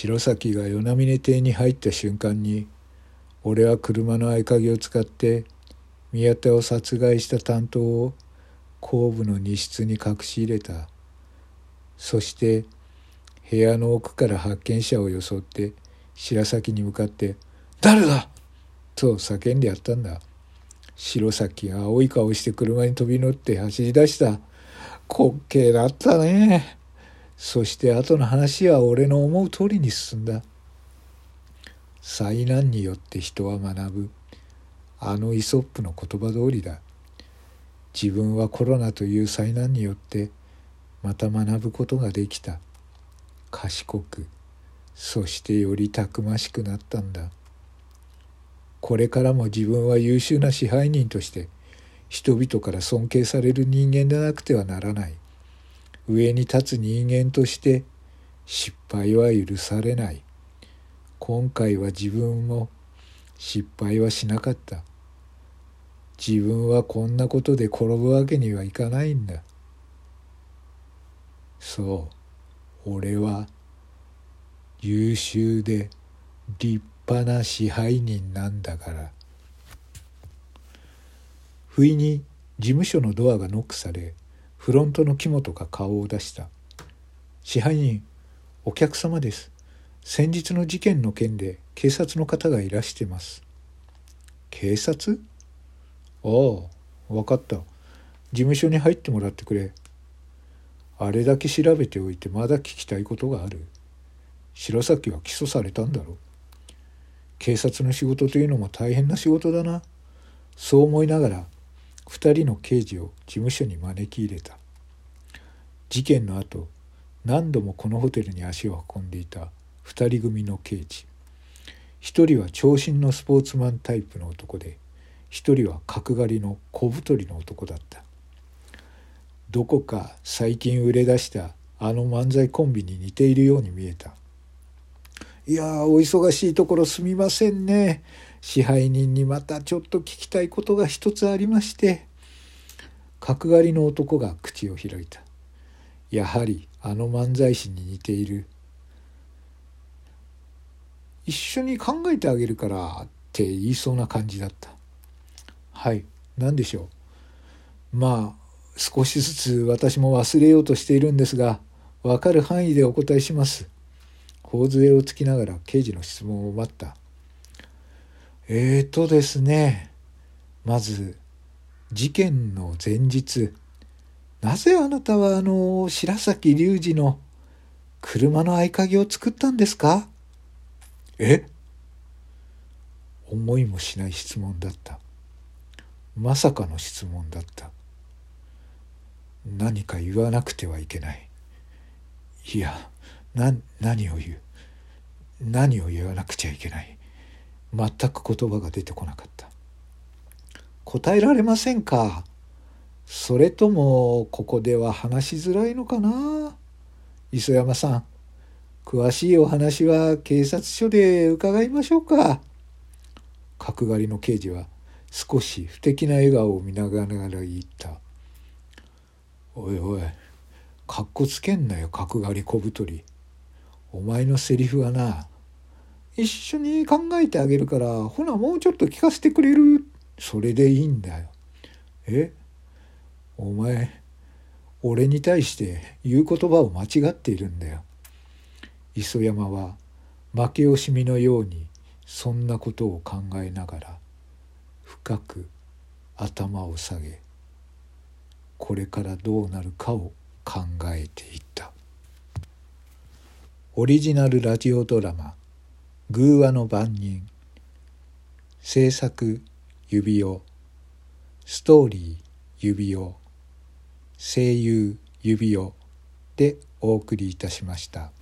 白崎が与那峰邸に入った瞬間に俺は車の合鍵を使って宮田を殺害した担当を後部の荷室に隠し入れた。そして部屋の奥から発見者を装って白崎に向かって「誰だ!」と叫んでやったんだ。白崎が青い顔して車に飛び乗って走り出した。滑稽だったね。そして後の話は俺の思う通りに進んだ。災難によって人は学ぶ。あのイソップの言葉通りだ。自分はコロナという災難によってまた学ぶことができた。賢く。そしてよりたくましくなったんだ。これからも自分は優秀な支配人として人々から尊敬される人間でなくてはならない。上に立つ人間として失敗は許されない。今回は自分も失敗はしなかった。自分はこんなことで転ぶわけにはいかないんだ。そう。俺は優秀で立派な支配人なんだから。不意に事務所のドアがノックされフロントの木本が顔を出した。支配人お客様です。先日の事件の件で警察の方がいらしてます。警察？ああ分かった。事務所に入ってもらってくれ。あれだけ調べておいてまだ聞きたいことがある。白崎は起訴されたんだろう。警察の仕事というのも大変な仕事だな。そう思いながら2人の刑事を事務所に招き入れた。事件の後何度もこのホテルに足を運んでいた2人組の刑事。1人は長身のスポーツマンタイプの男で1人は角刈りの小太りの男だった。どこか最近売れ出したあの漫才コンビに似ているように見えた。いやお忙しいところすみませんね。支配人にまたちょっと聞きたいことが一つありまして。角刈りの男が口を開いた。やはりあの漫才師に似ている。一緒に考えてあげるからって言いそうな感じだった。はい何でしょう。まあ少しずつ私も忘れようとしているんですが分かる範囲でお答えします。頬杖をつきながら刑事の質問を待った。えーとですね。まず事件の前日。なぜあなたはあの白崎隆二の車の合鍵を作ったんですか？え？思いもしない質問だった。まさかの質問だった。何か言わなくてはいけない。いや何を言う？何を言わなくちゃいけない？全く言葉が出てこなかった答えられませんか？それともここでは話しづらいのかな？磯山さん詳しいお話は警察署で伺いましょうか。角刈りの刑事は少し不敵な笑顔を見ながら言った。おいおい、かっこつけんなよ、角刈り小太り。お前のセリフはな、一緒に考えてあげるから、ほなもうちょっと聞かせてくれる？それでいいんだよ。え？お前、俺に対して言う言葉を間違っているんだよ。磯山は負け惜しみのようにそんなことを考えながら深く頭を下げこれからどうなるかを考えていったオリジナルラジオドラマ「偶話の番人」制作指輪ストーリー指輪声優指輪でお送りいたしました。